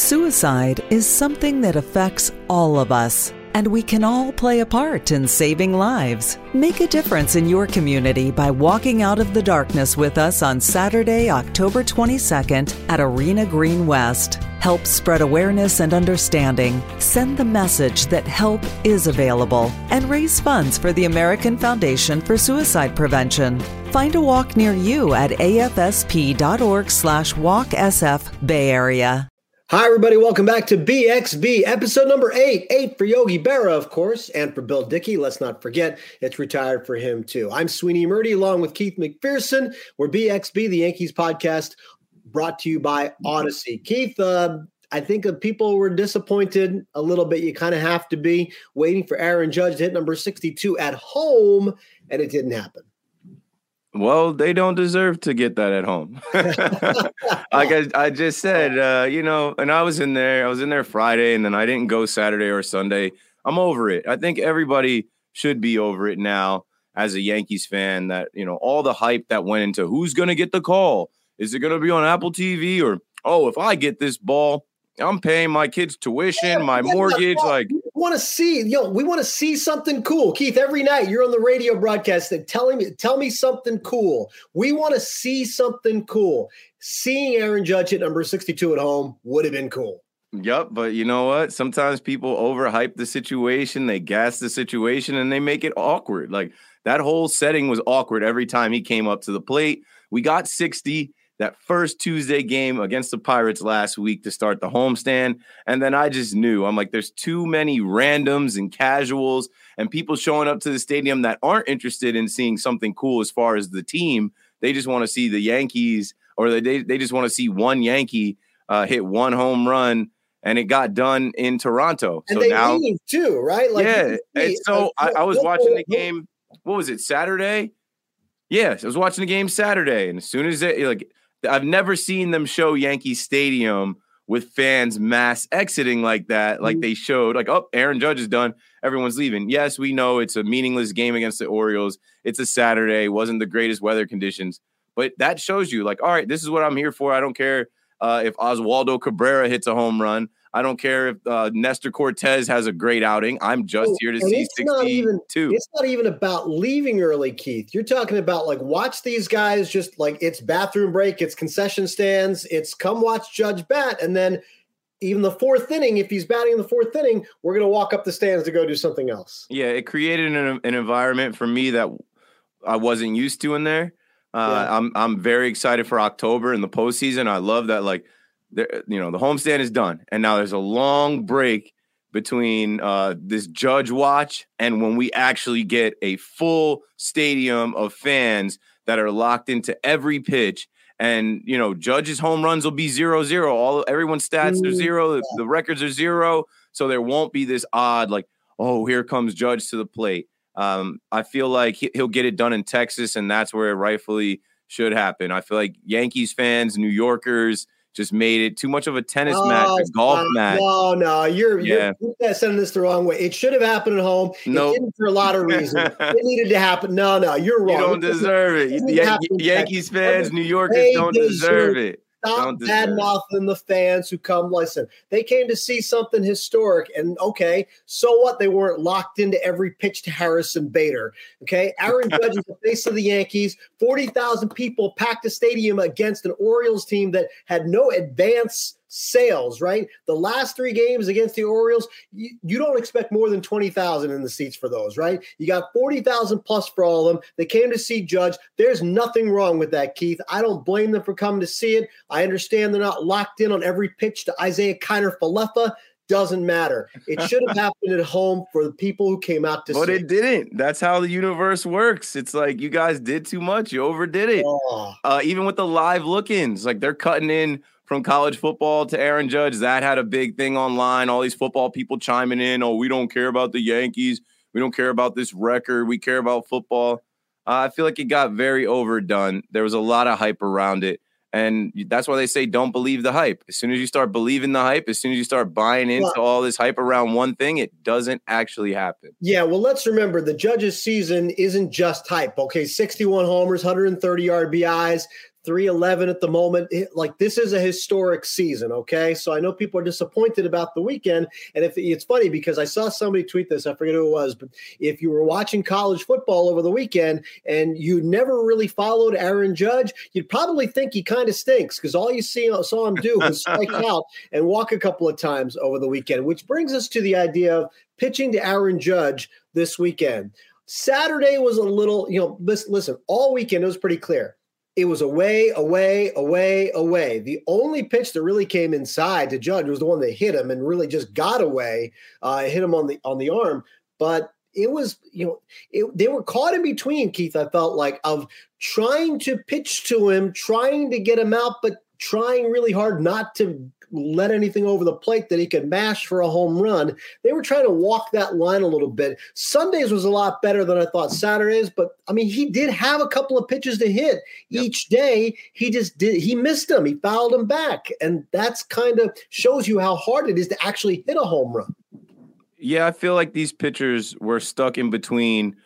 Suicide is something that affects all of us, and we can all play a part in saving lives. Make a difference in your community by walking out of the darkness with us on Saturday, October 22nd at Arena Green West. Help spread awareness and understanding. Send the message that help is available and raise funds for the American Foundation for Suicide Prevention. Find a walk near you at afsp.org slash walksf Bay Area. Hi, everybody. Welcome back to BXB, episode number eight. Eight for Yogi Berra, of course, and for Bill Dickey. Let's not forget, it's retired for him, too. I'm Sweeney Murti, along with Keith McPherson. We're BXB, the Yankees podcast, brought to you by Odyssey. Keith, uh, I think people were disappointed a little bit. You kind of have to be waiting for Aaron Judge to hit number 62 at home, and it didn't happen. Well, they don't deserve to get that at home. like I, I, just said, uh, you know, and I was in there, I was in there Friday, and then I didn't go Saturday or Sunday. I'm over it. I think everybody should be over it now as a Yankees fan that, you know, all the hype that went into who's going to get the call. Is it going to be on Apple TV or, oh, if I get this ball, I'm paying my kids' tuition, yeah, my mortgage. Like, want to see, yo, we want to see something cool. Keith, every night you're on the radio broadcast that telling me, tell me something cool. We want to see something cool. Seeing Aaron Judge at number 62 at home would have been cool. Yep, but you know what? Sometimes people overhype the situation, they gas the situation, and they make it awkward. Like that whole setting was awkward every time he came up to the plate. We got 60 that first Tuesday game against the Pirates last week to start the homestand. And then I just knew I'm like, there's too many randoms and casuals and people showing up to the stadium that aren't interested in seeing something cool as far as the team. They just want to see the Yankees or they, they just want to see one Yankee uh, hit one home run. And it got done in Toronto. And so now, too, right? Like, yeah. And so I, I was watching the game. What was it? Saturday? Yes, I was watching the game Saturday, and as soon as it like I've never seen them show Yankee Stadium with fans mass exiting like that, like mm-hmm. they showed, like, oh, Aaron Judge is done. Everyone's leaving. Yes, we know it's a meaningless game against the Orioles. It's a Saturday, wasn't the greatest weather conditions, but that shows you, like, all right, this is what I'm here for. I don't care uh, if Oswaldo Cabrera hits a home run. I don't care if uh, Nestor Cortes has a great outing. I'm just here to see 62. Even, it's not even about leaving early, Keith. You're talking about like watch these guys just like it's bathroom break, it's concession stands, it's come watch Judge bat, and then even the fourth inning, if he's batting in the fourth inning, we're going to walk up the stands to go do something else. Yeah, it created an, an environment for me that I wasn't used to in there. Uh, yeah. I'm I'm very excited for October and the postseason. I love that like there, you know, the homestand is done, and now there's a long break between uh, this judge watch and when we actually get a full stadium of fans that are locked into every pitch. And you know, Judge's home runs will be zero zero. All everyone's stats are zero. The, the records are zero, so there won't be this odd like, oh, here comes Judge to the plate. Um, I feel like he'll get it done in Texas, and that's where it rightfully should happen. I feel like Yankees fans, New Yorkers, just made it too much of a tennis oh, match, a golf match. No, no, you're yeah. you're sending this the wrong way. It should have happened at home. No, nope. didn't for a lot of reasons. it needed to happen. No, no, you're wrong. You don't it deserve it. it Yankees fans, New Yorkers hey, don't deserve it. Stop bad mouthing the fans who come listen. They came to see something historic, and okay, so what? They weren't locked into every pitch to Harrison Bader. Okay, Aaron Judge is the face of the Yankees. Forty thousand people packed a stadium against an Orioles team that had no advance sales, right? The last three games against the Orioles, you, you don't expect more than 20,000 in the seats for those, right? You got 40,000 plus for all of them. They came to see Judge. There's nothing wrong with that, Keith. I don't blame them for coming to see it. I understand they're not locked in on every pitch to Isaiah Kiner Falefa doesn't matter. It should have happened at home for the people who came out to but see. But it didn't. That's how the universe works. It's like you guys did too much. You overdid it. Oh. Uh, even with the live look-ins, like they're cutting in from college football to Aaron Judge. That had a big thing online. All these football people chiming in. Oh, we don't care about the Yankees. We don't care about this record. We care about football. Uh, I feel like it got very overdone. There was a lot of hype around it. And that's why they say don't believe the hype. As soon as you start believing the hype, as soon as you start buying into all this hype around one thing, it doesn't actually happen. Yeah, well, let's remember the Judge's season isn't just hype. Okay, 61 homers, 130 RBIs, 311 at the moment. like this is a historic season, okay? So I know people are disappointed about the weekend. And if it's funny because I saw somebody tweet this, I forget who it was, but if you were watching college football over the weekend and you never really followed Aaron Judge, you'd probably think he kind of stinks because all you see saw him do was strike out and walk a couple of times over the weekend, which brings us to the idea of pitching to Aaron Judge this weekend. Saturday was a little, you know, listen, listen all weekend it was pretty clear it was away, away, away, away. The only pitch that really came inside to Judge was the one that hit him and really just got away, uh, hit him on the on the arm. But it was, you know, it, they were caught in between. Keith, I felt like of trying to pitch to him, trying to get him out, but trying really hard not to let anything over the plate that he could mash for a home run. They were trying to walk that line a little bit. Sundays was a lot better than I thought Saturdays, but I mean, he did have a couple of pitches to hit yep. each day. He just did, he missed them. He fouled them back. And that's kind of shows you how hard it is to actually hit a home run. Yeah, I feel like these pitchers were stuck in between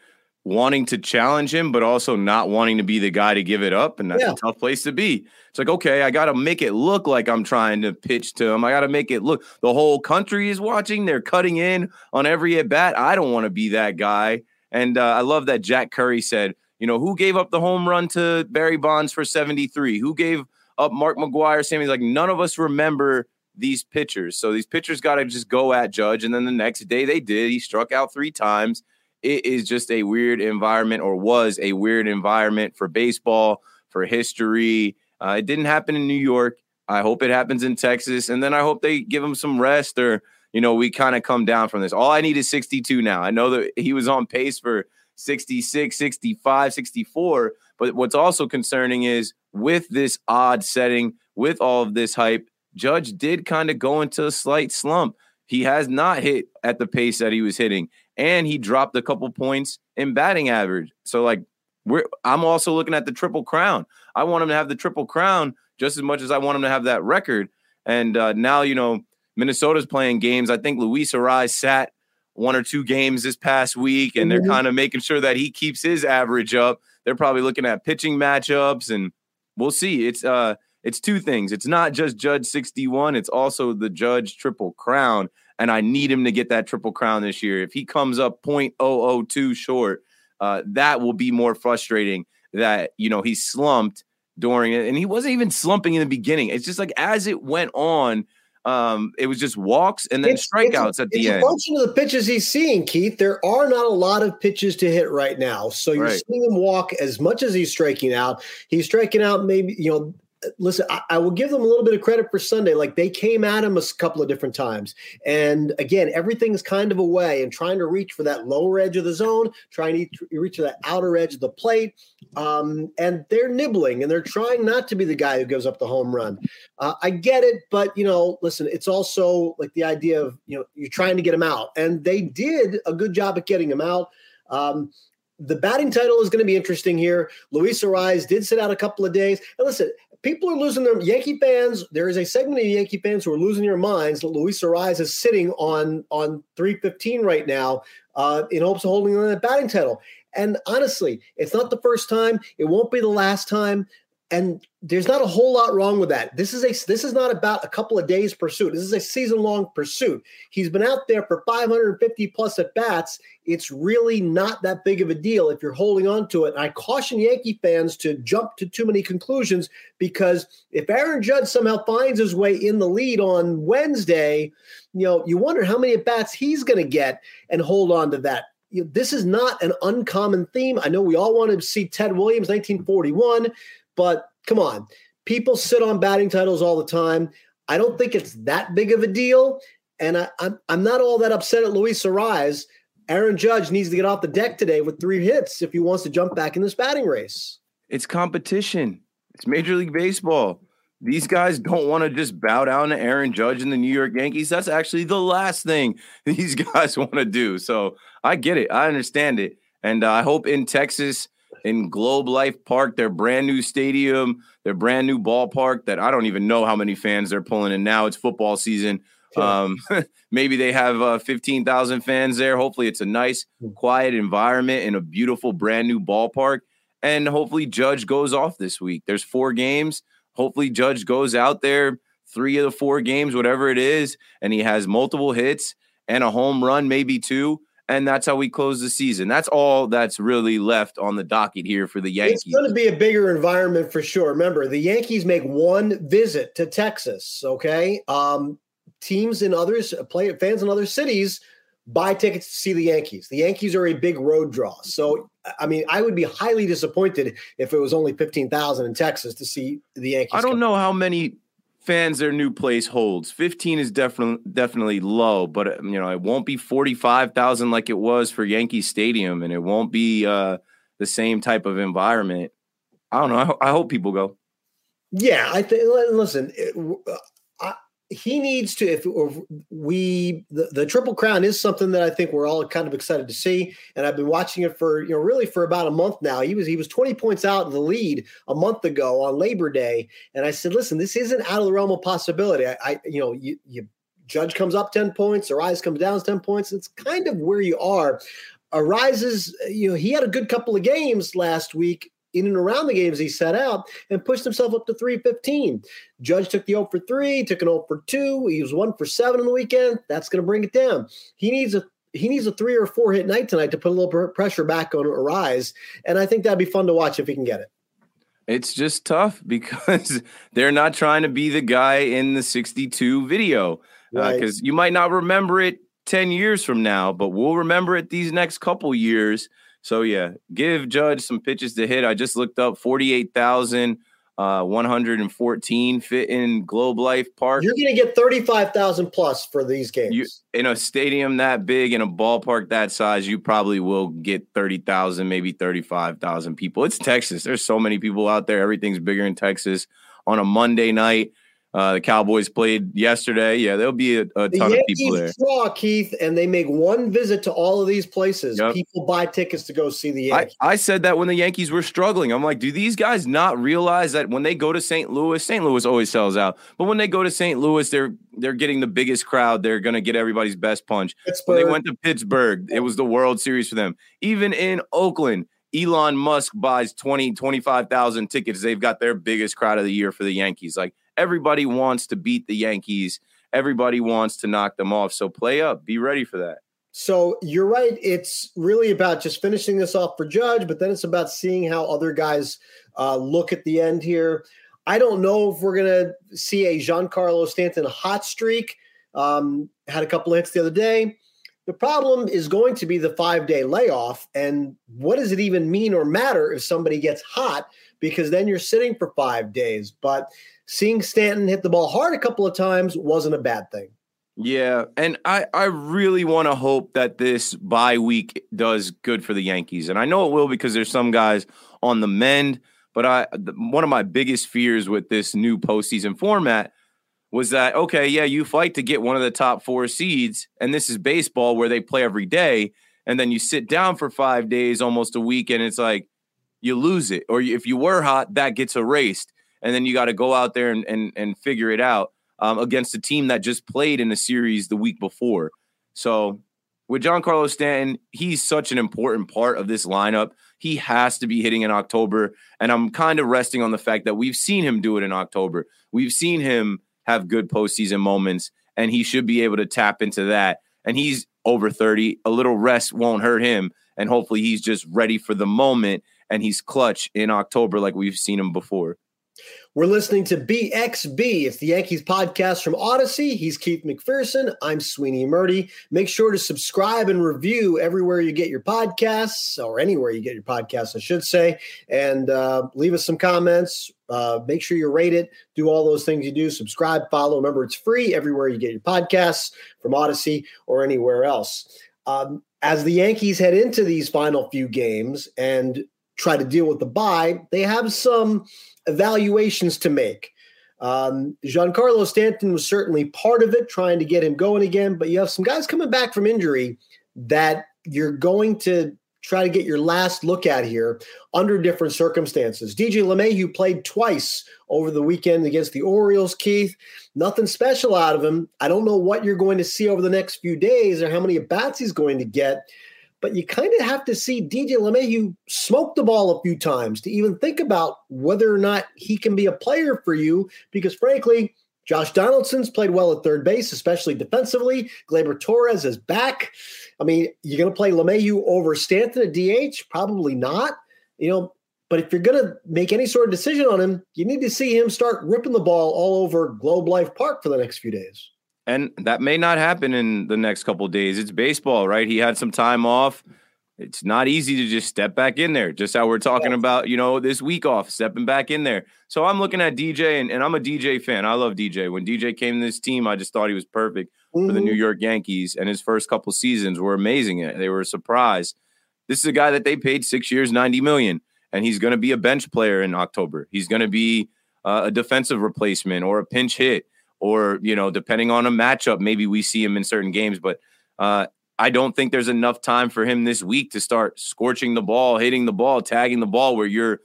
wanting to challenge him, but also not wanting to be the guy to give it up. And that's yeah. a tough place to be. It's like, okay, I got to make it look like I'm trying to pitch to him. I got to make it look the whole country is watching. They're cutting in on every at bat. I don't want to be that guy. And uh, I love that Jack Curry said, you know, who gave up the home run to Barry Bonds for 73? Who gave up Mark McGwire? Sammy's like, none of us remember these pitchers. So these pitchers got to just go at Judge. And then the next day they did. He struck out three times it is just a weird environment or was a weird environment for baseball, for history. Uh, it didn't happen in New York. I hope it happens in Texas. And then I hope they give him some rest or, you know, we kind of come down from this. All I need is 62 now. I know that he was on pace for 66, 65, 64. But what's also concerning is with this odd setting, with all of this hype, Judge did kind of go into a slight slump. He has not hit at the pace that he was hitting and he dropped a couple points in batting average. So like we're I'm also looking at the triple crown. I want him to have the triple crown just as much as I want him to have that record. And uh, now you know Minnesota's playing games. I think Luis Arraez sat one or two games this past week, and mm-hmm. they're kind of making sure that he keeps his average up. They're probably looking at pitching matchups, and we'll see. It's uh, it's two things. It's not just Judge 61. It's also the Judge Triple Crown and I need him to get that triple crown this year. If he comes up 0.002 short, uh, that will be more frustrating. That you know he slumped during it, and he wasn't even slumping in the beginning. It's just like as it went on, um, it was just walks and then it's, strikeouts it's, at the end. Function of the pitches he's seeing, Keith. There are not a lot of pitches to hit right now, so you're right. seeing him walk as much as he's striking out. He's striking out maybe you know listen, I, I, will give them a little bit of credit for Sunday. Like they came at him a couple of different times. And again, everything's kind of away and trying to reach for that lower edge of the zone, trying to reach for that outer edge of the plate. Um, and they're nibbling and they're trying not to be the guy who gives up the home run. Uh, I get it, but you know, listen, it's also like the idea of, you know, you're trying to get him out. And they did a good job at getting him out. Um, the batting title is going to be interesting here. Luis Arraez did sit out a couple of days. And listen, people are losing their Yankee fans. There is a segment of Yankee fans who are losing their minds Luis Arraez is sitting on on 315 right now uh, in hopes of holding on that batting title. And honestly, it's not the first time. It won't be the last time. And there's not a whole lot wrong with that. This is a this is not about a couple of days pursuit. This is a season long pursuit. He's been out there for 550 plus at bats. It's really not that big of a deal if you're holding on to it. I caution Yankee fans to jump to too many conclusions because if Aaron Judge somehow finds his way in the lead on Wednesday, you know, you wonder how many at bats he's going to get and hold on to that this is not an uncommon theme. I know we all want to see Ted Williams, 1941, but come on, people sit on batting titles all the time. I don't think it's that big of a deal. And I, I'm, I'm not all that upset at Luis Arraez. Aaron Judge needs to get off the deck today with three hits if he wants to jump back in this batting race. It's competition. It's Major League Baseball. These guys don't want to just bow down to Aaron Judge and the New York Yankees. That's actually the last thing these guys want to do. So I get it. I understand it. And uh, I hope in Texas in Globe Life Park, their brand new stadium, their brand new ballpark that I don't even know how many fans they're pulling in now. It's football season. Um, maybe they have uh, 15,000 fans there. Hopefully, it's a nice, hmm. quiet environment in a beautiful, brand new ballpark. And hopefully, Judge goes off this week. There's four games. Hopefully, Judge goes out there three of the four games, whatever it is, and he has multiple hits and a home run, maybe two and that's how we close the season. That's all that's really left on the docket here for the Yankees. It's going to be a bigger environment for sure. Remember, the Yankees make one visit to Texas. Okay, um, teams in others, play fans in other cities buy tickets to see the Yankees. The Yankees are a big road draw. So, I mean, I would be highly disappointed if it was only 15,000 in Texas to see the Yankees. I don't know how many fans their new place holds. 15 is definitely definitely low, but uh, you know, it won't be 45,000 like it was for Yankee Stadium and it won't be uh, the same type of environment. I don't know. I, ho- I hope people go. Yeah, I think listen, it, he needs to if, we the, the, triple crown is something that i think we're all kind of excited to see and i've been watching it for you know really for about a month now. He was he was 20 points out of the lead a month ago on labor day and i said listen this isn't out of the realm of possibility. I, I you know you, you judge comes up 10 points Arraez comes down 10 points. It's kind of where you are. Arraez you know he had a good couple of games last week in and around the games he set out and pushed himself up to 315. Judge took the 0 for 3, took an 0 for 2. He was 1 for 7 in the weekend. That's going to bring it down. He needs a he needs a three or four hit night tonight to put a little pressure back on Arraez. And I think that'd be fun to watch if he can get it. It's just tough because they're not trying to be the guy in the 62 video. Because uh, you might not remember it 10 years from now, but we'll remember it these next couple years so yeah, give Judge some pitches to hit. I just looked up 48,000 uh 114 fit in Globe Life Park. You're going to get 35,000 plus for these games. You, in a stadium that big in a ballpark that size, you probably will get 30,000, maybe 35,000 people. It's Texas. There's so many people out there. Everything's bigger in Texas on a Monday night. Uh, the Cowboys played yesterday. Yeah, there'll be a, a ton of people there. Draw, Keith, and they make one visit to all of these places. Yep. People buy tickets to go see the Yankees. I, I, said that when the Yankees were struggling. I'm like, do these guys not realize that when they go to St. Louis, St. Louis always sells out, but when they go to St. Louis, they're they're getting the biggest crowd. They're going to get everybody's best punch. Pittsburgh. When they went to Pittsburgh, it was the World Series for them. Even in Oakland, Elon Musk buys 20, 25,000 tickets. They've got their biggest crowd of the year for the Yankees. Like everybody wants to beat the Yankees. Everybody wants to knock them off. So play up. Be ready for that. So you're right. It's really about just finishing this off for Judge, but then it's about seeing how other guys uh, look at the end here. I don't know if we're going to see a Giancarlo Stanton hot streak. Um, had a couple hits the other day. The problem is going to be the five day layoff. And what does it even mean or matter if somebody gets hot? Because then you're sitting for five days. But seeing Stanton hit the ball hard a couple of times wasn't a bad thing. Yeah, and I I really want to hope that this bye week does good for the Yankees, and I know it will because there's some guys on the mend. But I one of my biggest fears with this new postseason format was that okay, yeah, you fight to get one of the top four seeds, and this is baseball where they play every day, and then you sit down for five days, almost a week, and it's like you lose it, or if you were hot, that gets erased and then you got to go out there and, and and figure it out um, against a team that just played in a series the week before. So with Giancarlo Stanton, he's such an important part of this lineup. He has to be hitting in October. And I'm kind of resting on the fact that we've seen him do it in October. We've seen him have good postseason moments, and he should be able to tap into that. And he's over 30. A little rest won't hurt him. And hopefully he's just ready for the moment and he's clutch in October like we've seen him before. We're listening to BXB. It's the Yankees podcast from Odyssey. He's Keith McPherson. I'm Sweeney Murti. Make sure to subscribe and review everywhere you get your podcasts, or anywhere you get your podcasts, I should say. And uh, leave us some comments. Uh, make sure you rate it. Do all those things you do. Subscribe, follow. Remember, it's free everywhere you get your podcasts from Odyssey or anywhere else. Um, as the Yankees head into these final few games and try to deal with the bye, they have some evaluations to make. Um, Giancarlo Stanton was certainly part of it, trying to get him going again. But you have some guys coming back from injury that you're going to try to get your last look at here under different circumstances. DJ LeMahieu played twice over the weekend against the Orioles, Keith. Nothing special out of him. I don't know what you're going to see over the next few days or how many at bats he's going to get but you kind of have to see DJ LeMahieu smoke the ball a few times to even think about whether or not he can be a player for you. Because frankly, Josh Donaldson's played well at third base, especially defensively. Gleyber Torres is back. I mean, you're going to play LeMahieu over Stanton at DH? Probably not. You know, but if you're going to make any sort of decision on him, you need to see him start ripping the ball all over Globe Life Park for the next few days. And that may not happen in the next couple days. It's baseball, right? He had some time off. It's not easy to just step back in there, just how we're talking yeah. about, you know, this week off, stepping back in there. So I'm looking at DJ, and, and I'm a DJ fan. I love DJ. When DJ came to this team, I just thought he was perfect mm-hmm. for the New mm-hmm. York Yankees. And his first couple seasons were amazing. They were a surprise. This is a guy that they paid six years, 90 million, and he's going to be a bench player in October. He's going to be uh, a defensive replacement or a pinch hit or you know, depending on a matchup, maybe we see him in certain games. But uh, I don't think there's enough time for him this week to start scorching the ball, hitting the ball, tagging the ball, where you're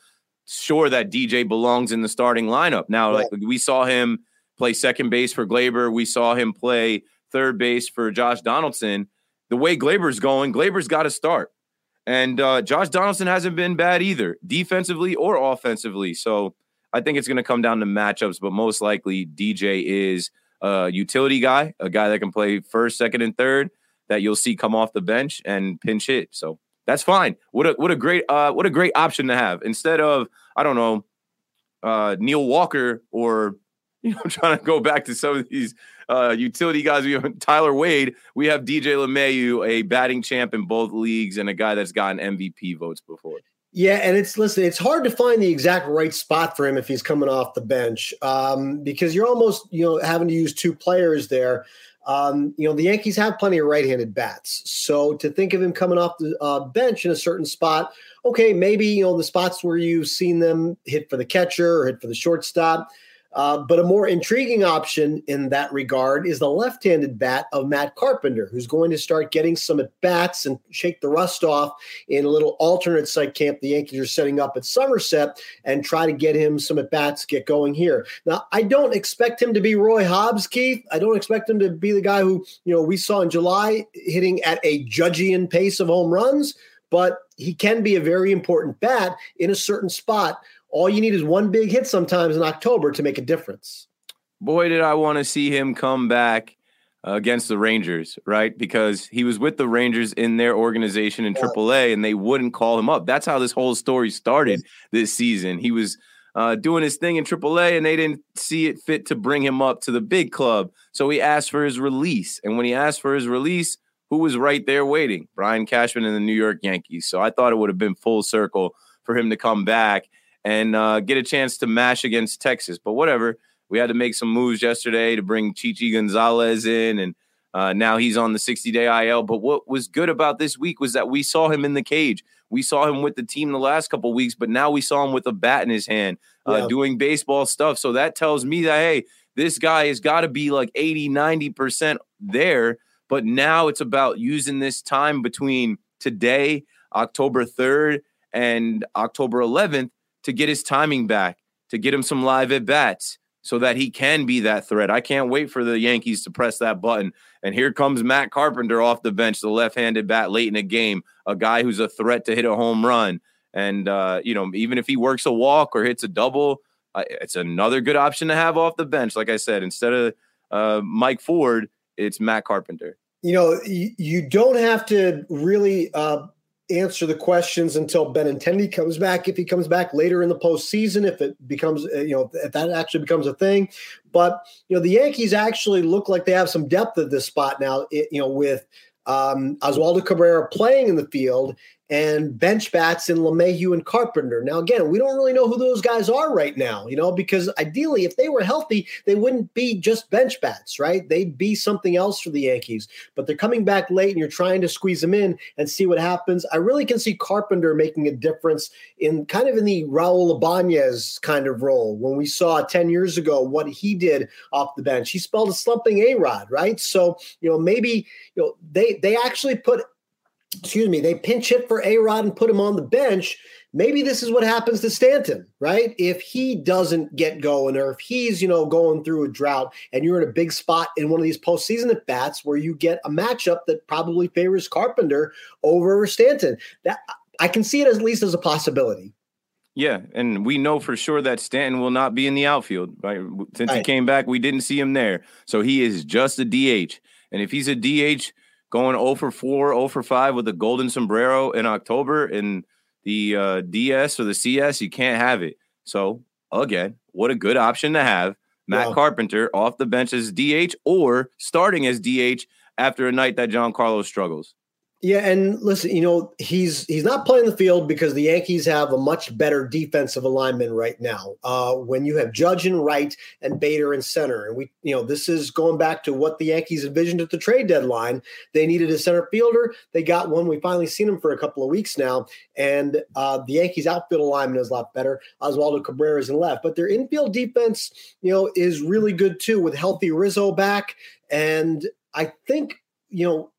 sure that DJ belongs in the starting lineup. Now, like we saw him play second base for Gleyber, we saw him play third base for Josh Donaldson. The way Gleyber's going, Gleyber's got to start. And uh, Josh Donaldson hasn't been bad either, defensively or offensively. So I think it's going to come down to matchups, but most likely DJ is a utility guy, a guy that can play first, second, and third that you'll see come off the bench and pinch hit. So that's fine. What a what a great uh what a great option to have instead of I don't know uh Neil Walker or you know trying to go back to some of these uh utility guys. We have Tyler Wade. We have DJ LeMahieu, a batting champ in both leagues and a guy that's gotten MVP votes before. Yeah, and it's listen, it's hard to find the exact right spot for him if he's coming off the bench um, because you're almost you know having to use two players there. Um, you know the Yankees have plenty of right-handed bats, so to think of him coming off the uh, bench in a certain spot, okay, maybe you know the spots where you've seen them hit for the catcher or hit for the shortstop uh, but a more intriguing option in that regard is the left handed bat of Matt Carpenter, who's going to start getting some at bats and shake the rust off in a little alternate site camp the Yankees are setting up at Somerset and try to get him some at bats, get going here. Now, I don't expect him to be Roy Hobbs, Keith. I don't expect him to be the guy who, you know, we saw in July hitting at a Judgian pace of home runs, but he can be a very important bat in a certain spot all you need is one big hit sometimes in October to make a difference. Boy, did I want to see him come back uh, against the Rangers, right? Because he was with the Rangers in their organization in yeah. AAA and they wouldn't call him up. That's how this whole story started this season. He was uh, doing his thing in AAA and they didn't see it fit to bring him up to the big club. So he asked for his release. And when he asked for his release, who was right there waiting? Brian Cashman and the New York Yankees. So I thought it would have been full circle for him to come back and uh, get a chance to mash against Texas. But whatever, we had to make some moves yesterday to bring Chichi Gonzalez in, and uh, now he's on the 60 day IL. But what was good about this week was that we saw him in the cage. We saw him with the team the last couple weeks, but now we saw him with a bat in his hand, uh, yeah. doing baseball stuff. So that tells me that, hey, this guy has got to be like 80, 90% there. But now it's about using this time between today, October 3rd, and October 11th to get his timing back, to get him some live at bats, so that he can be that threat. I can't wait for the Yankees to press that button. And here comes Matt Carpenter off the bench, the left-handed bat late in a game, a guy who's a threat to hit a home run. And uh, you know, even if he works a walk or hits a double, uh, it's another good option to have off the bench. Like I said, instead of uh, Mike Ford, it's Matt Carpenter. You know, you, you don't have to really uh, answer the questions until Benintendi comes back. If he comes back later in the postseason, if it becomes, uh, you know, if that actually becomes a thing. But, you know, the Yankees actually look like they have some depth at this spot now, you know, with um, Oswaldo Cabrera playing in the field and bench bats in LeMahieu and Carpenter. Now, again, we don't really know who those guys are right now, you know, because ideally, if they were healthy, they wouldn't be just bench bats, right? They'd be something else for the Yankees. But they're coming back late and you're trying to squeeze them in and see what happens. I really can see Carpenter making a difference in kind of in the Raul Ibanez kind of role. When we saw 10 years ago what he did off the bench, he spelled a slumping A Rod, right? So, you know, maybe, you know, they they actually put excuse me, they pinch hit for A Rod and put him on the bench. Maybe this is what happens to Stanton, right? If he doesn't get going, or if he's, you know, going through a drought and you're in a big spot in one of these postseason at bats where you get a matchup that probably favors Carpenter over Stanton. That I can see it at least as a possibility. Yeah, and we know for sure that Stanton will not be in the outfield. Right? Since right. he came back, we didn't see him there. So he is just a DH. And if he's a DH, going 0 for 4, 0 for 5 with a golden sombrero in October in the uh, DS or the CS, you can't have it. So, again, what a good option to have. Matt Carpenter off the bench as DH or starting as DH after a night that Giancarlo struggles. Yeah, and listen, you know, he's he's not playing the field because the Yankees have a much better defensive alignment right now. Uh, when you have Judge and right and Bader in center, and we, you know, this is going back to what the Yankees envisioned at the trade deadline. They needed a center fielder. They got one. We finally seen him for a couple of weeks now, and uh, the Yankees outfield alignment is a lot better. Oswaldo Cabrera is in left, but their infield defense, you know, is really good too with healthy Rizzo back, and I think you know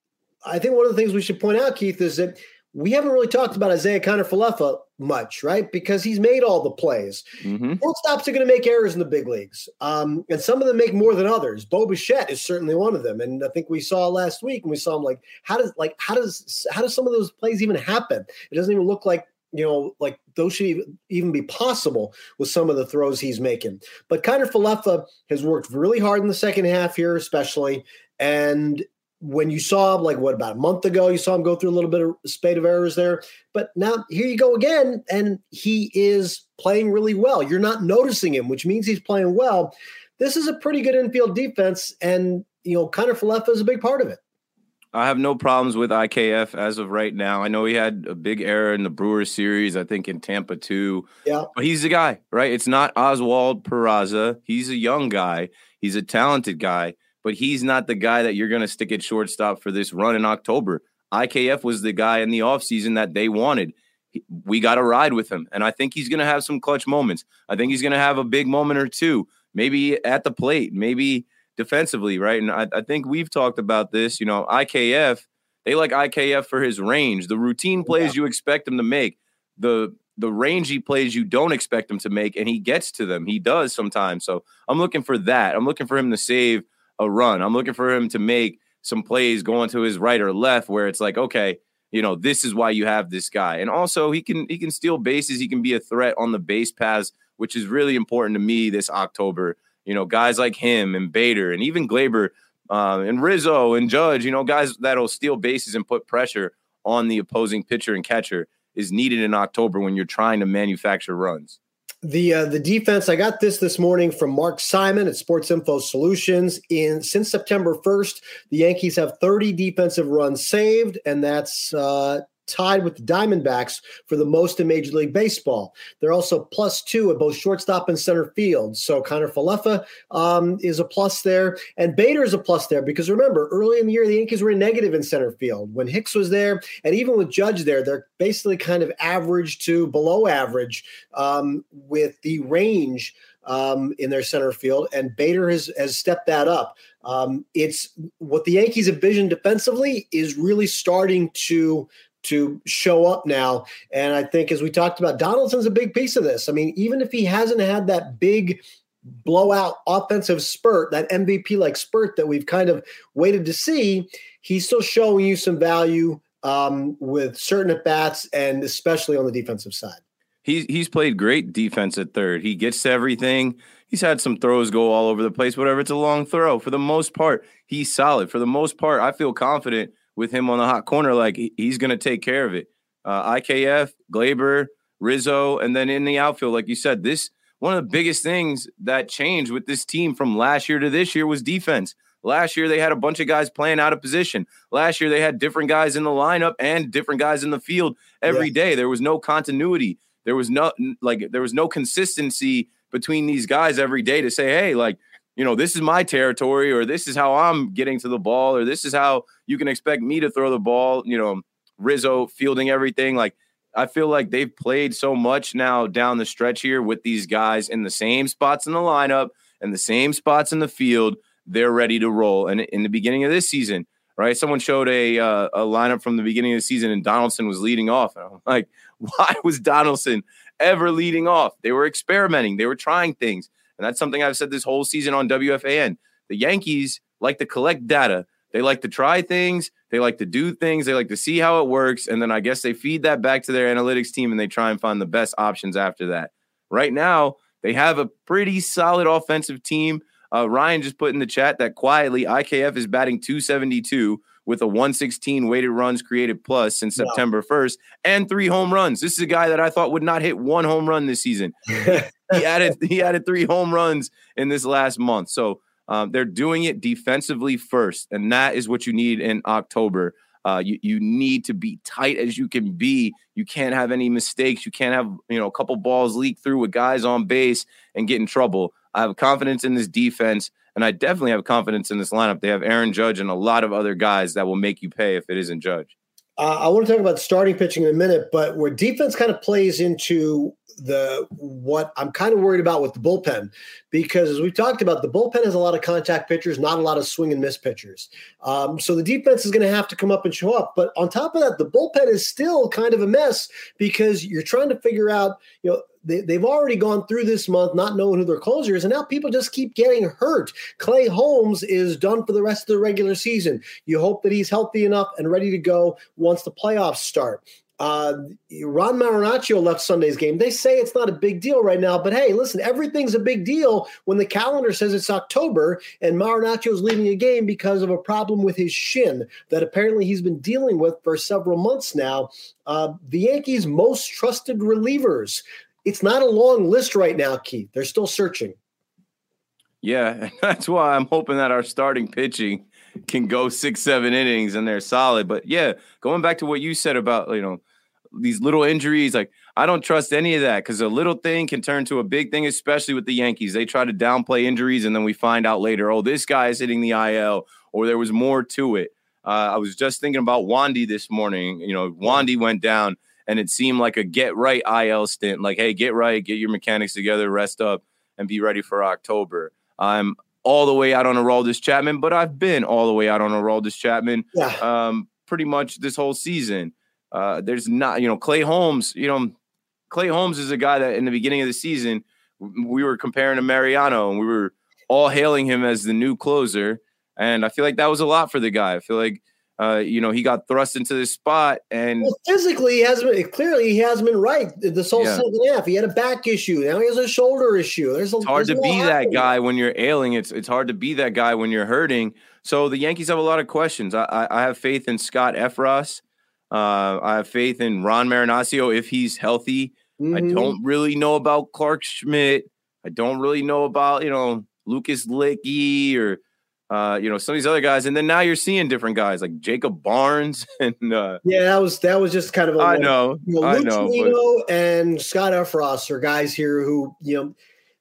I think one of the things we should point out, Keith, is that we haven't really talked about Isaiah Kiner-Falefa much, right? Because he's made all the plays. Mm-hmm. Shortstops are going to make errors in the big leagues, um, and some of them make more than others. Bo Bichette is certainly one of them, and I think we saw last week, and we saw him like how does like how does how does some of those plays even happen? It doesn't even look like you know like those should even be possible with some of the throws he's making. But Kiner-Falefa has worked really hard in the second half here, especially, and when you saw like what about a month ago, you saw him go through a little bit of spate of errors there. But now here you go again, and he is playing really well. You're not noticing him, which means he's playing well. This is a pretty good infield defense, and you know, Kiner-Falefa is a big part of it. I have no problems with IKF as of right now. I know he had a big error in the Brewers series, I think in Tampa too. Yeah. But he's the guy, right? It's not Oswald Peraza. He's a young guy. He's a talented guy but he's not the guy that you're going to stick at shortstop for this run in October. IKF was the guy in the offseason that they wanted. We got to ride with him. And I think he's going to have some clutch moments. I think he's going to have a big moment or two, maybe at the plate, maybe defensively, right? And I, I think we've talked about this. You know, IKF, they like IKF for his range, the routine plays yeah. you expect him to make, the the rangy plays you don't expect him to make, and he gets to them. He does sometimes. So I'm looking for that. I'm looking for him to save a run. I'm looking for him to make some plays going to his right or left where it's like, okay, you know, this is why you have this guy. And also he can he can steal bases, he can be a threat on the base paths, which is really important to me this October. You know, guys like him and Bader and even Gleyber uh, and Rizzo and Judge, you know, guys that'll steal bases and put pressure on the opposing pitcher and catcher is needed in October when you're trying to manufacture runs. The uh, the defense. I got this this morning from Mark Simon at Sports Info Solutions. In since September first, the Yankees have 30 defensive runs saved, and that's uh, tied with the Diamondbacks for the most in Major League Baseball. They're also plus two at both shortstop and center field. So Kiner-Falefa um, is a plus there, and Bader is a plus there because remember, early in the year, the Yankees were negative in center field. When Hicks was there, and even with Judge there, they're basically kind of average to below average um, with the range um, in their center field, and Bader has has stepped that up. Um, it's what the Yankees have vision defensively is really starting to to show up now. And I think, as we talked about, Donaldson's a big piece of this. I mean, even if he hasn't had that big blowout offensive spurt, that MVP like spurt that we've kind of waited to see, he's still showing you some value um, with certain at bats and especially on the defensive side. He's he's played great defense at third. He gets to everything. He's had some throws go all over the place, whatever. It's a long throw. For the most part, he's solid. For the most part, I feel confident with him on the hot corner. Like he's going to take care of it. Uh, IKF, Gleyber, Rizzo, and then in the outfield, like you said, this one of the biggest things that changed with this team from last year to this year was defense. Last year, they had a bunch of guys playing out of position. Last year, they had different guys in the lineup and different guys in the field every yeah. day. There was no continuity. There was no like there was no consistency between these guys every day to say, hey, like, you know, this is my territory, or this is how I'm getting to the ball, or this is how you can expect me to throw the ball. You know, Rizzo fielding everything. Like, I feel like they've played so much now down the stretch here with these guys in the same spots in the lineup and the same spots in the field. They're ready to roll. And in the beginning of this season, right? Someone showed a uh, a lineup from the beginning of the season, and Donaldson was leading off. And I'm like, why was Donaldson ever leading off? They were experimenting, they were trying things, and that's something I've said this whole season on WFAN. The Yankees like to collect data. They like to try things. They like to do things. They like to see how it works. And then I guess they feed that back to their analytics team and they try and find the best options after that. Right now, they have a pretty solid offensive team. Uh, Ryan just put in the chat that quietly IKF is batting 272 with a 116 weighted runs created plus since. September 1st and three home runs. This is a guy that I thought would not hit one home run this season. he added he added three home runs in this last month. So um, they're doing it defensively first, and that is what you need in October. Uh, you you need to be tight as you can be. You can't have any mistakes. You can't have you know a couple balls leak through with guys on base and get in trouble. I have confidence in this defense, and I definitely have confidence in this lineup. They have Aaron Judge and a lot of other guys that will make you pay if it isn't Judge. Uh, I want to talk about starting pitching in a minute, but where defense kind of plays into the what I'm kind of worried about with the bullpen because as we've talked about, the bullpen has a lot of contact pitchers, not a lot of swing and miss pitchers. Um, so the defense is going to have to come up and show up. But on top of that, the bullpen is still kind of a mess because you're trying to figure out, you know, they, they've already gone through this month not knowing who their closer is, and now people just keep getting hurt. Clay Holmes is done for the rest of the regular season. You hope that he's healthy enough and ready to go once the playoffs start. Uh, Ron Marinaccio left Sunday's game. They say it's not a big deal right now, but hey, listen, everything's a big deal when the calendar says it's October and Marinaccio's leaving a game because of a problem with his shin that apparently he's been dealing with for several months now. Uh, the Yankees' most trusted relievers. It's not a long list right now, Keith. They're still searching. Yeah, that's why I'm hoping that our starting pitching can go six, seven innings and they're solid. But yeah, going back to what you said about, you know, these little injuries. Like I don't trust any of that because a little thing can turn to a big thing, especially with the Yankees. They try to downplay injuries, and then we find out later, oh, this guy is hitting the IL, or there was more to it. Uh, I was just thinking about Wandy this morning. You know, Wandy went down, and it seemed like a get right IL stint. Like, hey, get right, get your mechanics together, rest up, and be ready for October. I'm all the way out on Aroldis Chapman, but I've been all the way out on Aroldis Chapman yeah. um, pretty much this whole season. Uh, there's not, you know, Clay Holmes, you know, Clay Holmes is a guy that in the beginning of the season, we were comparing to Mariano and we were all hailing him as the new closer. And I feel like that was a lot for the guy. I feel like, uh, you know, he got thrust into this spot and well, physically he hasn't been, clearly he hasn't been right this whole yeah. second half. He had a back issue. Now he has a shoulder issue. There's a, it's hard to be that guy when you're ailing. It's, it's hard to be that guy when you're hurting. So the Yankees have a lot of questions. I, I, I have faith in Scott Effross. Uh, I have faith in Ron Marinaccio if he's healthy. Mm-hmm. I don't really know about Clarke Schmidt. I don't really know about you know Lucas Luetge or uh, you know some of these other guys. And then now you're seeing different guys like Jacob Barnes and uh, yeah, that was that was just kind of a I know, you know I know, but... and Scott Effross are guys here who you know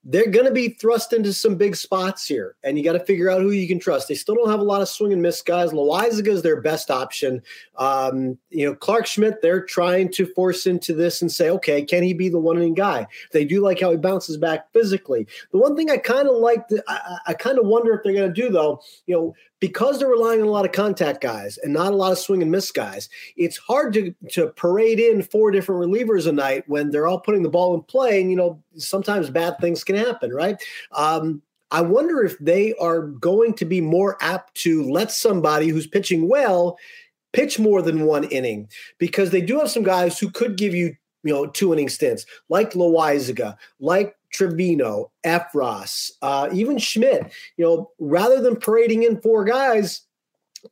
they're going to be thrust into some big spots here, and you got to figure out who you can trust. They still don't have a lot of swing and miss guys. Loaisiga is their best option. Um, you know, Clarke Schmidt, they're trying to force into this and say, okay, can he be the one in guy? They do like how he bounces back physically. The one thing I kind of like, I, I kind of wonder if they're going to do though, you know, because they're relying on a lot of contact guys and not a lot of swing and miss guys, it's hard to, to parade in four different relievers a night when they're all putting the ball in play. And, you know, sometimes bad things can happen, right? Um, I wonder if they are going to be more apt to let somebody who's pitching well pitch more than one inning because they do have some guys who could give you, you know, two inning stints, like Loaisiga, like Trevino, Effross, uh, even Schmidt. You know, rather than parading in four guys,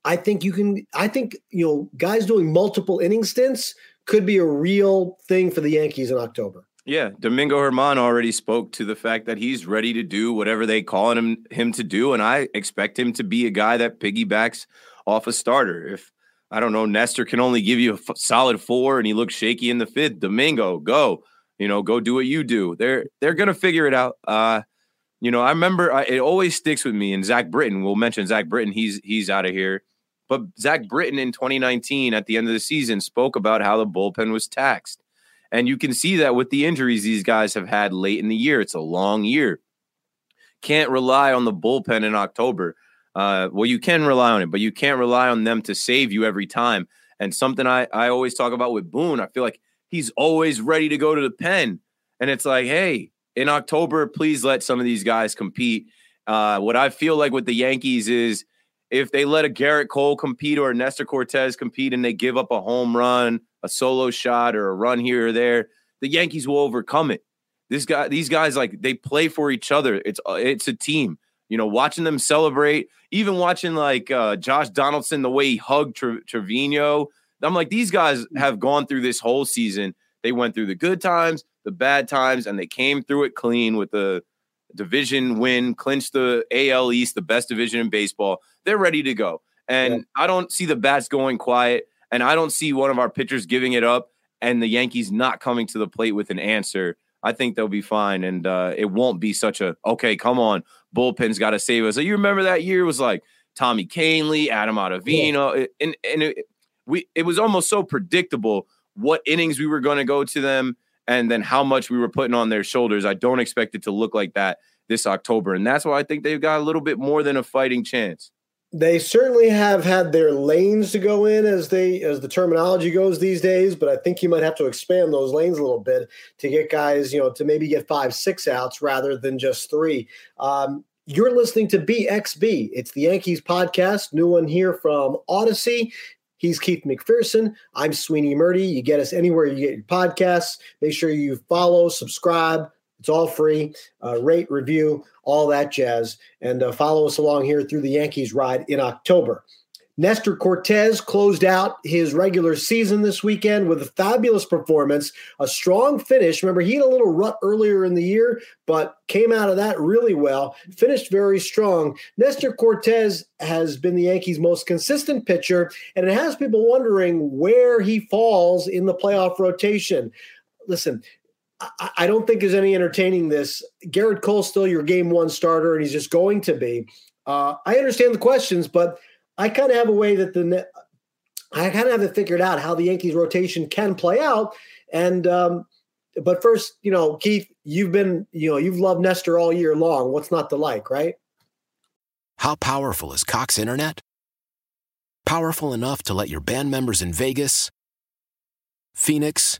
I think you can. I think you know, guys doing multiple inning stints could be a real thing for the Yankees in October. Yeah, Domingo Germán already spoke to the fact that he's ready to do whatever they call him him to do, and I expect him to be a guy that piggybacks off a starter. If I don't know, Nestor can only give you a f- solid four, and he looks shaky in the fifth. Domingo, go, you know, go do what you do. They're they're gonna figure it out. Uh, you know, I remember I, it always sticks with me. And Zach Britton, we'll mention Zach Britton. He's he's out of here, but Zach Britton in 2019 at the end of the season spoke about how the bullpen was taxed and you can see that with the injuries these guys have had late in the year. It's a long year. Can't rely on the bullpen in October. Uh, well, you can rely on it, but you can't rely on them to save you every time. And something I, I always talk about with Boone, I feel like he's always ready to go to the pen. And it's like, hey, in October, please let some of these guys compete. Uh, what I feel like with the Yankees is if they let a Gerrit Cole compete or a Nestor Cortes compete and they give up a home run a solo shot or a run here or there, the Yankees will overcome it. This guy, these guys, like they play for each other. It's it's a team. You know, watching them celebrate, even watching like uh, Josh Donaldson, the way he hugged Tre- Trevino. I'm like, these guys have gone through this whole season. They went through the good times, the bad times, and they came through it clean with the division win, clinched the AL East, the best division in baseball. They're ready to go. And yeah. I don't see the bats going quiet. And I don't see one of our pitchers giving it up and the Yankees not coming to the plate with an answer. I think they'll be fine, and uh, it won't be such a okay. Come on, bullpen's got to save us. So you remember that year was like Tommy Kahnle, Adam Ottavino, yeah. and and it, we it was almost so predictable what innings we were going to go to them, and then how much we were putting on their shoulders. I don't expect it to look like that this October, and that's why I think they've got a little bit more than a fighting chance they certainly have had their lanes to go in as they as the terminology goes these days but i think you might have to expand those lanes a little bit to get guys you know to maybe get five six outs rather than just three um, you're listening to bxb it's the yankees podcast new one here from odyssey He's Keith McPherson. I'm Sweeney Murti. You get us anywhere you get your podcasts. Make sure you follow, subscribe, it's all free. Uh, rate, review, all that jazz. And uh, follow us along here through the Yankees ride in October. Nestor Cortes closed out his regular season this weekend with a fabulous performance, a strong finish. Remember, he had a little rut earlier in the year, but came out of that really well, finished very strong. Nestor Cortes has been the Yankees' most consistent pitcher, and it has people wondering where he falls in the playoff rotation. Listen, I, don't think there's any entertaining this. Gerrit Cole's still your game one starter, and he's just going to be. Uh, I understand the questions, but I kind of have a way that the I kind of have it figured out how the Yankees rotation can play out. And um, but first, you know, Keith, you've been you know you've loved Nestor all year long. What's not to like, right? How powerful is Cox Internet? Powerful enough to let your band members in Vegas, Phoenix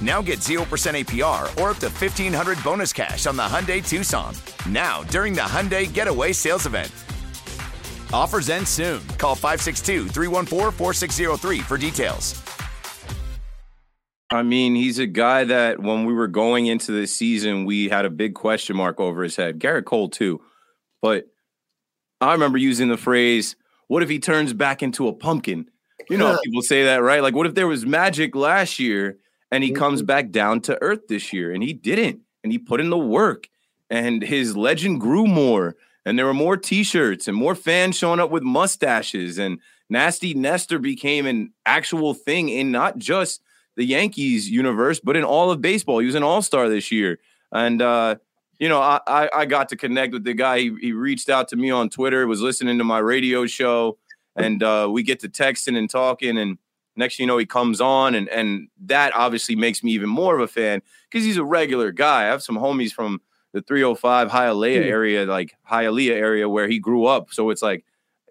Now get 0% APR or up to 1500 bonus cash on the Hyundai Tucson. Now, during the Hyundai Getaway Sales Event. Offers end soon. Call 562 314 4603 for details. I mean, he's a guy that when we were going into the season, we had a big question mark over his head. Gerrit Cole, too. But I remember using the phrase, what if he turns back into a pumpkin? You know, people say that, right? Like, what if there was magic last year and he comes Mm-hmm. back down to earth this year? And he didn't. And he put in the work and his legend grew more. And there were more t shirts and more fans showing up with mustaches. And Nasty Nestor became an actual thing in not just the Yankees universe, but in all of baseball. He was an all star this year. And, uh, you know, I, I I got to connect with the guy. He, he reached out to me on Twitter, was listening to my radio show, and uh, we get to texting and talking. And next, thing you know, he comes on, and and that obviously makes me even more of a fan because he's a regular guy. I have some homies from the 305 Hialeah hmm. area, like Hialeah area, where he grew up. So it's like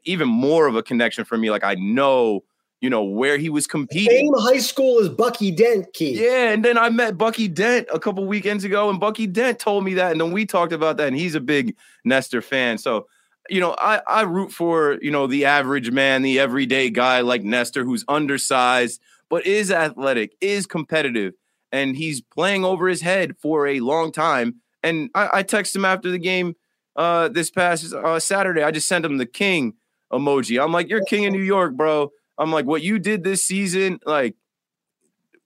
even more of a connection for me. Like I know, you know, where he was competing. Same high school as Bucky Dent, Keith. Yeah, and then I met Bucky Dent a couple weekends ago, and Bucky Dent told me that, and then we talked about that, and he's a big Nestor fan. So, you know, I I root for you know the average man, the everyday guy like Nestor, who's undersized but is athletic, is competitive, and he's playing over his head for a long time. And I, I texted him after the game uh, this past uh, Saturday. I just sent him the king emoji. I'm like, you're king of New York, bro. I'm like, what you did this season, like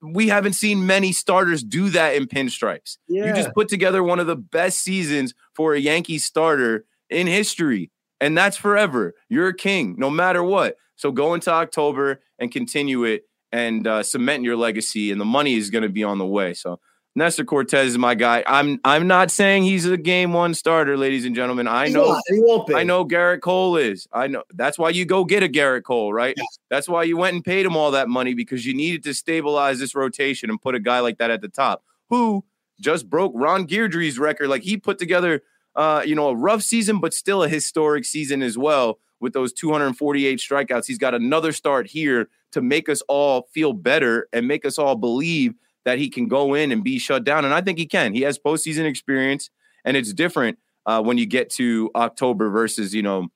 we haven't seen many starters do that in pinstripes. You just put together one of the best seasons for a Yankee starter in history, and that's forever. You're a king, no matter what. So go into October and continue it and uh, cement your legacy, and the money is going to be on the way. So Nestor Cortes is my guy. I'm I'm not saying he's a game one starter, ladies and gentlemen. I know not, he won't be. I know Gerrit Cole is. I know that's why you go get a Gerrit Cole, right? That's why you went and paid him all that money because you needed to stabilize this rotation and put a guy like that at the top who just broke Ron Guidry's record. Like he put together uh, you know, a rough season, but still a historic season as well with those 248 strikeouts. He's got another start here to make us all feel better and make us all believe that he can go in and be shut down. And I think he can. He has postseason experience, and it's different uh, when you get to October versus, you know,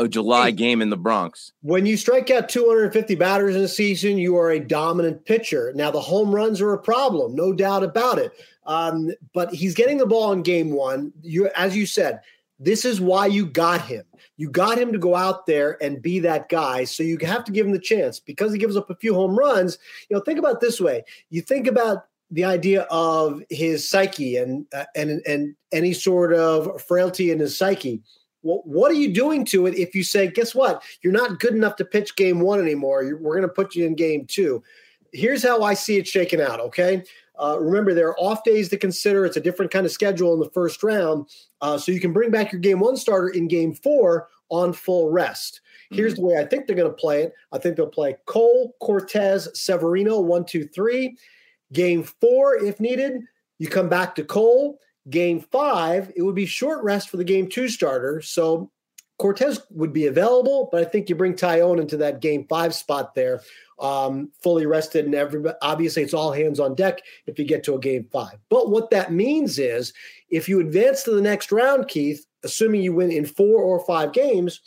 a July game in the Bronx. When you strike out 250 batters in a season, you are a dominant pitcher. Now, the home runs are a problem, no doubt about it. Um, but he's getting the ball in game one. You, as you said, this is why you got him. You got him to go out there and be that guy. So you have to give him the chance because he gives up a few home runs. You know, think about it this way. You think about the idea of his psyche and uh, and and any sort of frailty in his psyche. Well, what are you doing to it if you say, guess what? You're not good enough to pitch game one anymore. We're going to put you in game two. Here's how I see it shaking out. Okay. Uh, remember, there are off days to consider. It's a different kind of schedule in the first round. Uh, so you can bring back your game one starter in game four on full rest. Here's the way I think they're going to play it. I think they'll play Cole, Cortes, Severino, one, two, three. Game four, if needed, you come back to Cole. Game five, it would be short rest for the game two starter. So Cortes would be available, but I think you bring Taillon into that game five spot there, um, fully rested, and everybody. Obviously, it's all hands on deck if you get to a game five. But what that means is, if you advance to the next round, Keith, assuming you win in four or five games,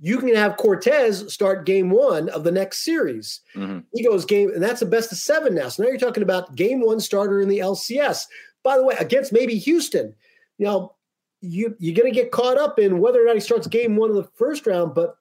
you can have Cortes start game one of the next series. Mhm. He goes game, and that's a best of seven now. So now you're talking about game one starter in the LCS. By the way, against maybe Houston. You know, you you're going to get caught up in whether or not he starts game one of the first round, but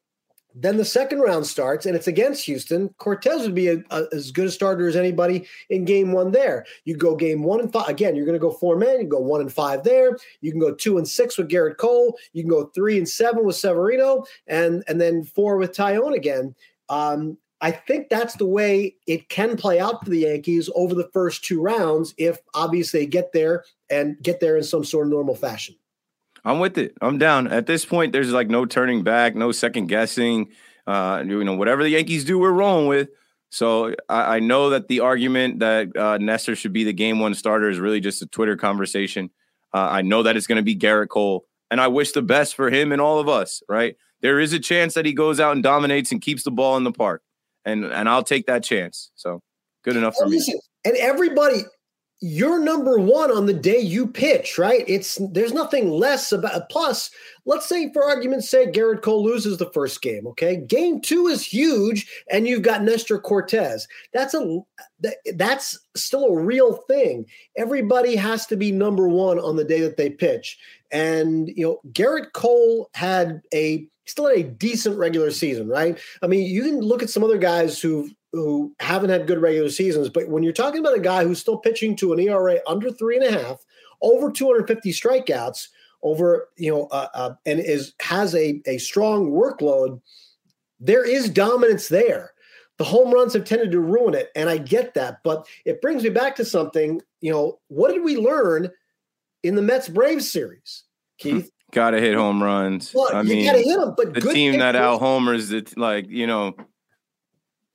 then the second round starts and it's against Houston. Cortes would be a, a- as good a starter as anybody in game one there. You go game one and five. Again, you're going to go four men. You go one and five there. You can go two and six with Gerrit Cole. You can go three and seven with Severino and, and then four with Taillon again. Um, I think that's the way it can play out for the Yankees over the first two rounds if obviously they get there and get there in some sort of normal fashion. I'm with it. I'm down. At this point, there's like no turning back, no second guessing. Uh, you know, whatever the Yankees do, we're rolling with. So I, I know that the argument that uh, Nestor should be the game one starter is really just a Twitter conversation. Uh, I know that it's going to be Gerrit Cole, and I wish the best for him and all of us. Right? There is a chance that he goes out and dominates and keeps the ball in the park, and and I'll take that chance. So good enough for me. And everybody, you're number one on the day you pitch, right? It's there's nothing less about. Plus, let's say for argument's sake, Gerrit Cole loses the first game. Okay, game two is huge, and you've got Nestor Cortes. That's a that's still a real thing. Everybody has to be number one on the day that they pitch, and you know Gerrit Cole had a still had a decent regular season, right? I mean, you can look at some other guys who who haven't had good regular seasons, but when you're talking about a guy who's still pitching to an ERA under three and a half, over 250 strikeouts, over you know, uh, uh, and is has a a strong workload, there is dominance there. The home runs have tended to ruin it, and I get that, but it brings me back to something. You know, what did we learn in the Mets Braves series, hmm. Keith? Gotta hit home runs. Well, I you mean, gotta hit them, but the team that out homers, it's like you know,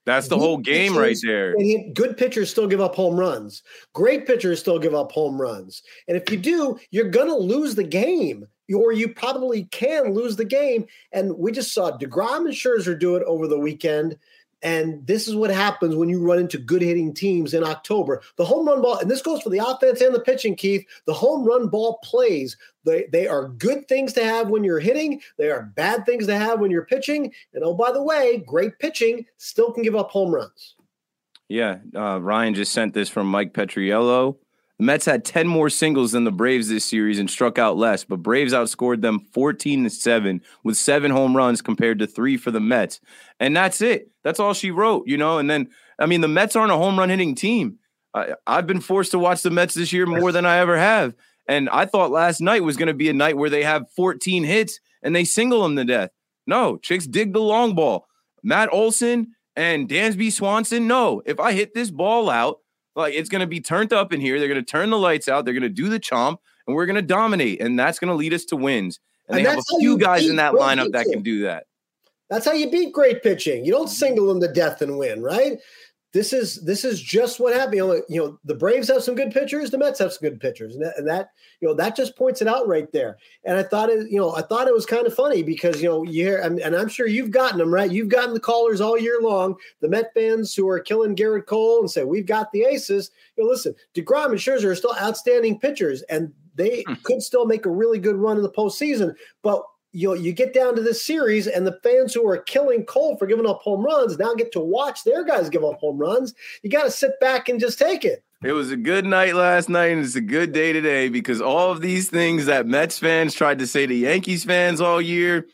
that's the good whole game pitchers, right there. He, good pitchers still give up home runs. Great pitchers still give up home runs. And if you do, you're gonna lose the game, or you probably can lose the game. And we just saw Degrom and Scherzer do it over the weekend. And this is what happens when you run into good hitting teams in October. The home run ball, and this goes for the offense and the pitching, Keith. The home run ball plays, they, they are good things to have when you're hitting. They are bad things to have when you're pitching. And oh, by the way, great pitching still can give up home runs. Yeah. Uh, Ryan just sent this from Mike Petriello. The Mets had 10 more singles than the Braves this series and struck out less, but Braves outscored them 14 to 7 with seven home runs compared to three for the Mets. And that's it. That's all she wrote, you know. And then, I mean, the Mets aren't a home run hitting team. I, I've been forced to watch the Mets this year more than I ever have. And I thought last night was going to be a night where they have 14 hits and they single them to death. No, chicks dig the long ball. Matt Olson and Dansby Swanson, no. If I hit this ball out, like it's going to be turned up in here. They're going to turn the lights out. They're going to do the chomp, and we're going to dominate. And that's going to lead us to wins. And, and they have a few guys in that lineup pitching. that can do that. That's how you beat great pitching. You don't mm-hmm. single them to death and win, right? This is this is just what happened. You know, you know, the Braves have some good pitchers, the Mets have some good pitchers, and that, and that, you know that just points it out right there. And I thought it, you know, I thought it was kind of funny because you know you hear, and, and I'm sure you've gotten them right. You've gotten the callers all year long, the Met fans who are killing Gerrit Cole and say we've got the aces. You know, listen, Degrom and Scherzer are still outstanding pitchers, and they hmm. could still make a really good run in the postseason, but you you get down to this series, and the fans who are killing Cole for giving up home runs now get to watch their guys give up home runs. You got to sit back and just take it. It was a good night last night, and it's a good day today because all of these things that Mets fans tried to say to Yankees fans all year,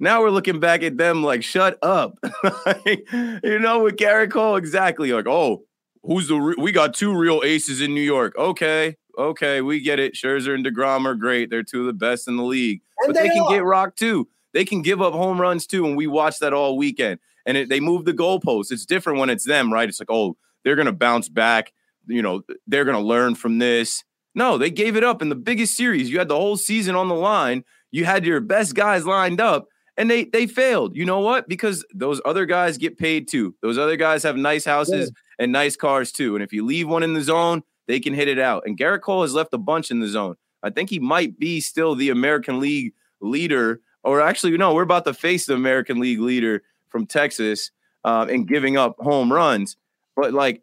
now we're looking back at them like, shut up. you know, with Gerrit Cole, exactly. Like, oh, who's the, re- we got two real aces in New York. Okay okay, we get it. Scherzer and DeGrom are great. They're two of the best in the league. And but they, they can get rocked too. They can give up home runs too. And we watched that all weekend. And it, they move the goalposts. It's different when it's them, right? It's like, oh, they're going to bounce back. You know, they're going to learn from this. No, they gave it up in the biggest series. You had the whole season on the line. You had your best guys lined up and they they failed. You know what? Because those other guys get paid too. Those other guys have nice houses. And nice cars too. And if you leave one in the zone, they can hit it out. And Gerrit Cole has left a bunch in the zone. I think he might be still the American League leader, or actually, no, we're about to face the American League leader from Texas uh, and giving up home runs. But like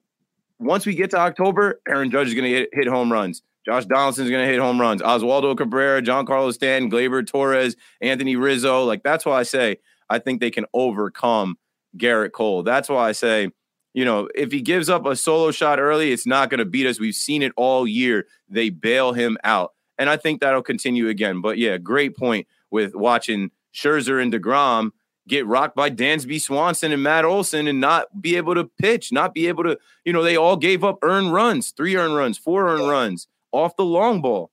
once we get to October, Aaron Judge is going to hit, home runs. Josh Donaldson is going to hit home runs. Oswaldo Cabrera, Giancarlo Stanton, Gleyber Torres, Anthony Rizzo. Like that's why I say I think they can overcome Gerrit Cole. That's why I say you know, if he gives up a solo shot early, it's not going to beat us. We've seen it all year. They bail him out. And I think that'll continue again. But yeah, great point with watching Scherzer and DeGrom get rocked by Dansby Swanson and Matt Olson and not be able to pitch, not be able to, you know, they all gave up earned runs, three earned runs, four earned runs off the long ball.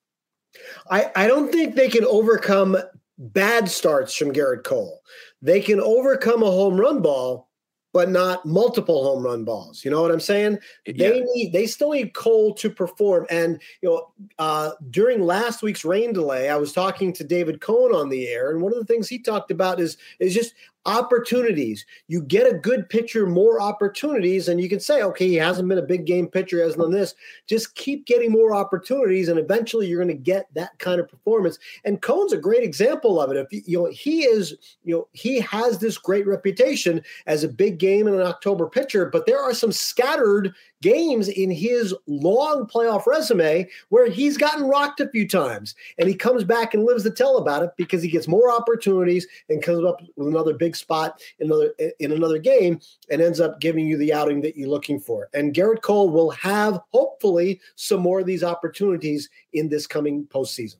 I, I don't think they can overcome bad starts from Gerrit Cole. They can overcome a home run ball but not multiple home run balls. You know what I'm saying? They need they still need Cole to perform. And you know, uh, during last week's rain delay, I was talking to David Cone on the air, and one of the things he talked about is is just opportunities. You get a good pitcher more opportunities, and you can say, okay, he hasn't been a big game pitcher, hasn't done this. Just keep getting more opportunities, and eventually you're going to get that kind of performance. And Cone's a great example of it. If you know he is, you know, he has this great reputation as a big game and an October pitcher, but there are some scattered games in his long playoff resume where he's gotten rocked a few times, and he comes back and lives to tell about it because he gets more opportunities and comes up with another big spot in another in another game and ends up giving you the outing that you're looking for. And Gerrit Cole will have hopefully some more of these opportunities in this coming postseason.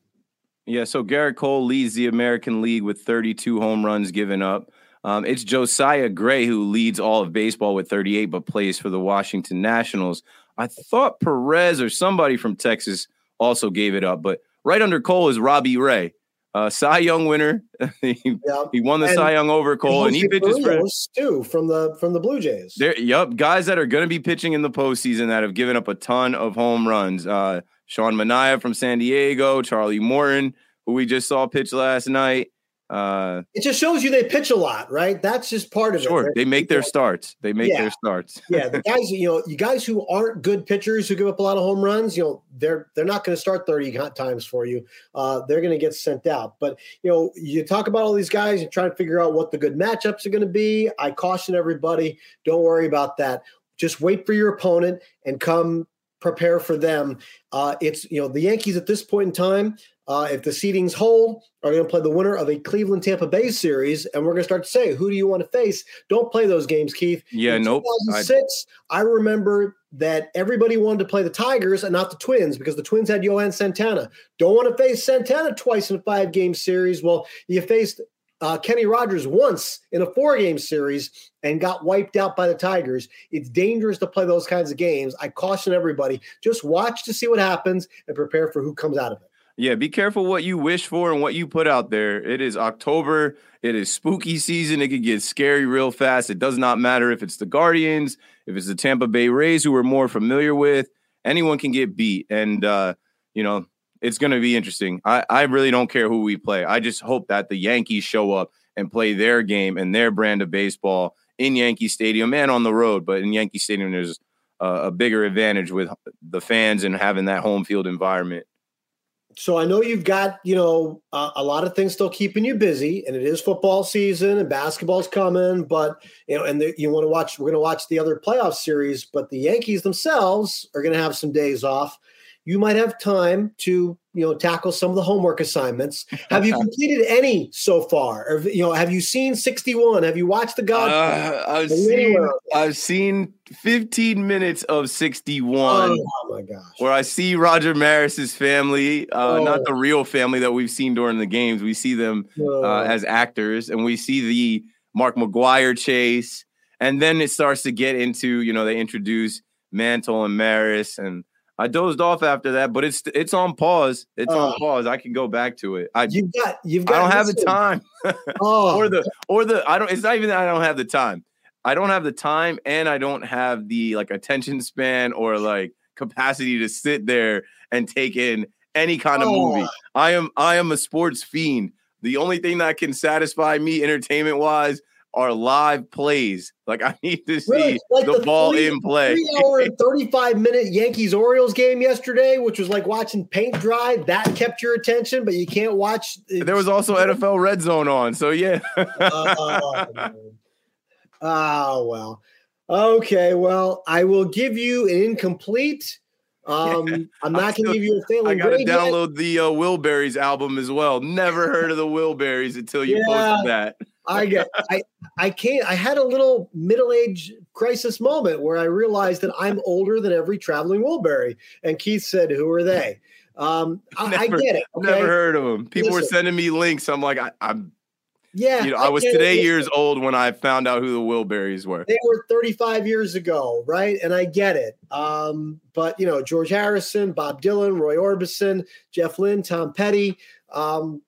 Yeah, so Gerrit Cole leads the American League with 32 home runs given up. Um, it's Josiah Gray who leads all of baseball with 38, but plays for the Washington Nationals. I thought Perez or somebody from Texas also gave it up, but right under Cole is Robbie Ray uh, Cy Young winner. he, he won the and Cy Young over Cole, and he pitches for too from the from the Blue Jays. There, yep, guys that are going to be pitching in the postseason that have given up a ton of home runs. Uh, Sean Manaea from San Diego, Charlie Morton, who we just saw pitch last night. Uh, it just shows you they pitch a lot, right? That's just part of sure, it. Sure, they make their starts. They make yeah. their starts. yeah, the guys, you know, you guys who aren't good pitchers who give up a lot of home runs, you know, they're they're not going to start thirty times for you. Uh, they're going to get sent out. But you know, you talk about all these guys, and try to figure out what the good matchups are going to be. I caution everybody, don't worry about that. Just wait for your opponent and come prepare for them. Uh, it's you know the Yankees at this point in time. Uh, if the seedings hold, are going to play the winner of a Cleveland Tampa Bay series, and we're going to start to say, who do you want to face? Don't play those games, Keith. Yeah, In nope. 2006, I, I remember that everybody wanted to play the Tigers and not the Twins because the Twins had Johan Santana. Don't want to face Santana twice in a five game series. Well, you faced uh, Kenny Rogers once in a four game series and got wiped out by the Tigers. It's dangerous to play those kinds of games. I caution everybody just watch to see what happens and prepare for who comes out of it. Yeah, be careful what you wish for and what you put out there. It is October. It is spooky season. It could get scary real fast. It does not matter if it's the Guardians, if it's the Tampa Bay Rays, who we're more familiar with. Anyone can get beat. And, uh, you know, it's going to be interesting. I, I really don't care who we play. I just hope that the Yankees show up and play their game and their brand of baseball in Yankee Stadium and on the road. But in Yankee Stadium, there's a, a bigger advantage with the fans and having that home field environment so I know you've got you know uh, a lot of things still keeping you busy, and it is football season and basketball's coming. But you know, and the, you want to watch. We're going to watch the other playoff series, but the Yankees themselves are going to have some days off you might have time to you know tackle some of the homework assignments. Have you completed any so far? Or you know, have you seen 61? Have you watched the God? Uh, I've seen I've seen 15 minutes of 61. Oh, my gosh. Where I see Roger Maris's family, uh, oh. not the real family that we've seen during the games. We see them uh, oh. as actors, and we see the Mark McGwire chase, and then it starts to get into you know they introduce Mantle and Maris and I dozed off after that, but it's it's on pause. It's uh, on oh. pause. I can go back to it. I you've got you've got. I don't have the time. oh. or the or the I don't. It's not even that I don't have the time. I don't have the time, and I don't have the like attention span or like capacity to sit there and take in any kind of oh. movie. I am I am a sports fiend. The only thing that can satisfy me entertainment wise are live plays. Like I need to see really? like the, the, ball three, in play. Three hour and 35 minute Yankees Orioles game yesterday, which was like watching paint dry. That kept your attention, but you can't watch. There was also NFL Red Zone on. So yeah. oh, oh, well. Okay. Well, I will give you an incomplete. Um, I'm not going to give you a failing. I got to download yet. the uh, Wilburys album as well. Never heard of the Wilburys until you yeah. posted that. I get I I can't I had a little middle-age crisis moment where I realized that I'm older than every traveling Wilbury. And Keith said, Who are they? Um, I, never, I get it. Okay? Never heard of them. People Listen, were sending me links. I'm like, I, am yeah. You know, I, I was today years old when I found out who the Wilburys were. They were 35 years ago, right? And I get it. Um, but you know, George Harrison, Bob Dylan, Roy Orbison, Jeff Lynne, Tom Petty. Um,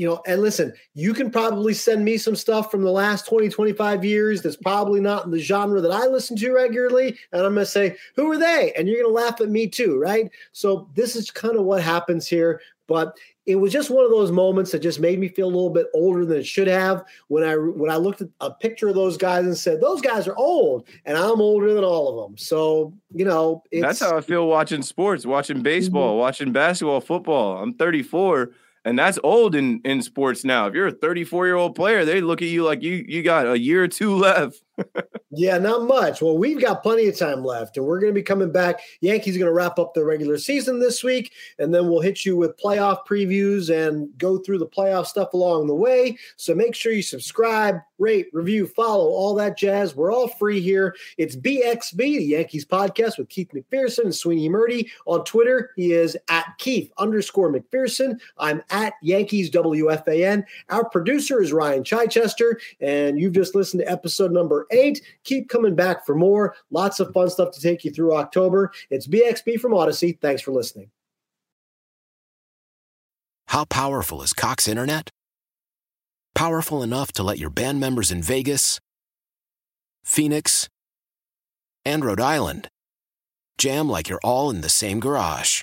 you know, and listen, you can probably send me some stuff from the last 20, 25 years that's probably not in the genre that I listen to regularly. And I'm going to say, who are they? And you're going to laugh at me too, right? So this is kind of what happens here. But it was just one of those moments that just made me feel a little bit older than it should have when I when I looked at a picture of those guys and said those guys are old and I'm older than all of them. So you know that's how I feel watching sports, watching baseball, mm-hmm. watching basketball, football. I'm 34 and that's old in in sports now. If you're a 34 year old player, they look at you like you you got a year or two left. Yeah, not much. Well, we've got plenty of time left, and we're going to be coming back. Yankees going to wrap up the regular season this week, and then we'll hit you with playoff previews and go through the playoff stuff along the way. So make sure you subscribe, rate, review, follow, all that jazz. We're all free here. It's BXB, the Yankees podcast with Keith McPherson and Sweeney Murti. On Twitter, he is at Keith underscore McPherson. I'm at Yankees WFAN. Our producer is Ryan Chichester, and you've just listened to episode number eight. Keep coming back for more. Lots of fun stuff to take you through October. It's BXB from Odyssey. Thanks for listening. How powerful is Cox Internet? Powerful enough to let your band members in Vegas, Phoenix, and Rhode Island jam like you're all in the same garage.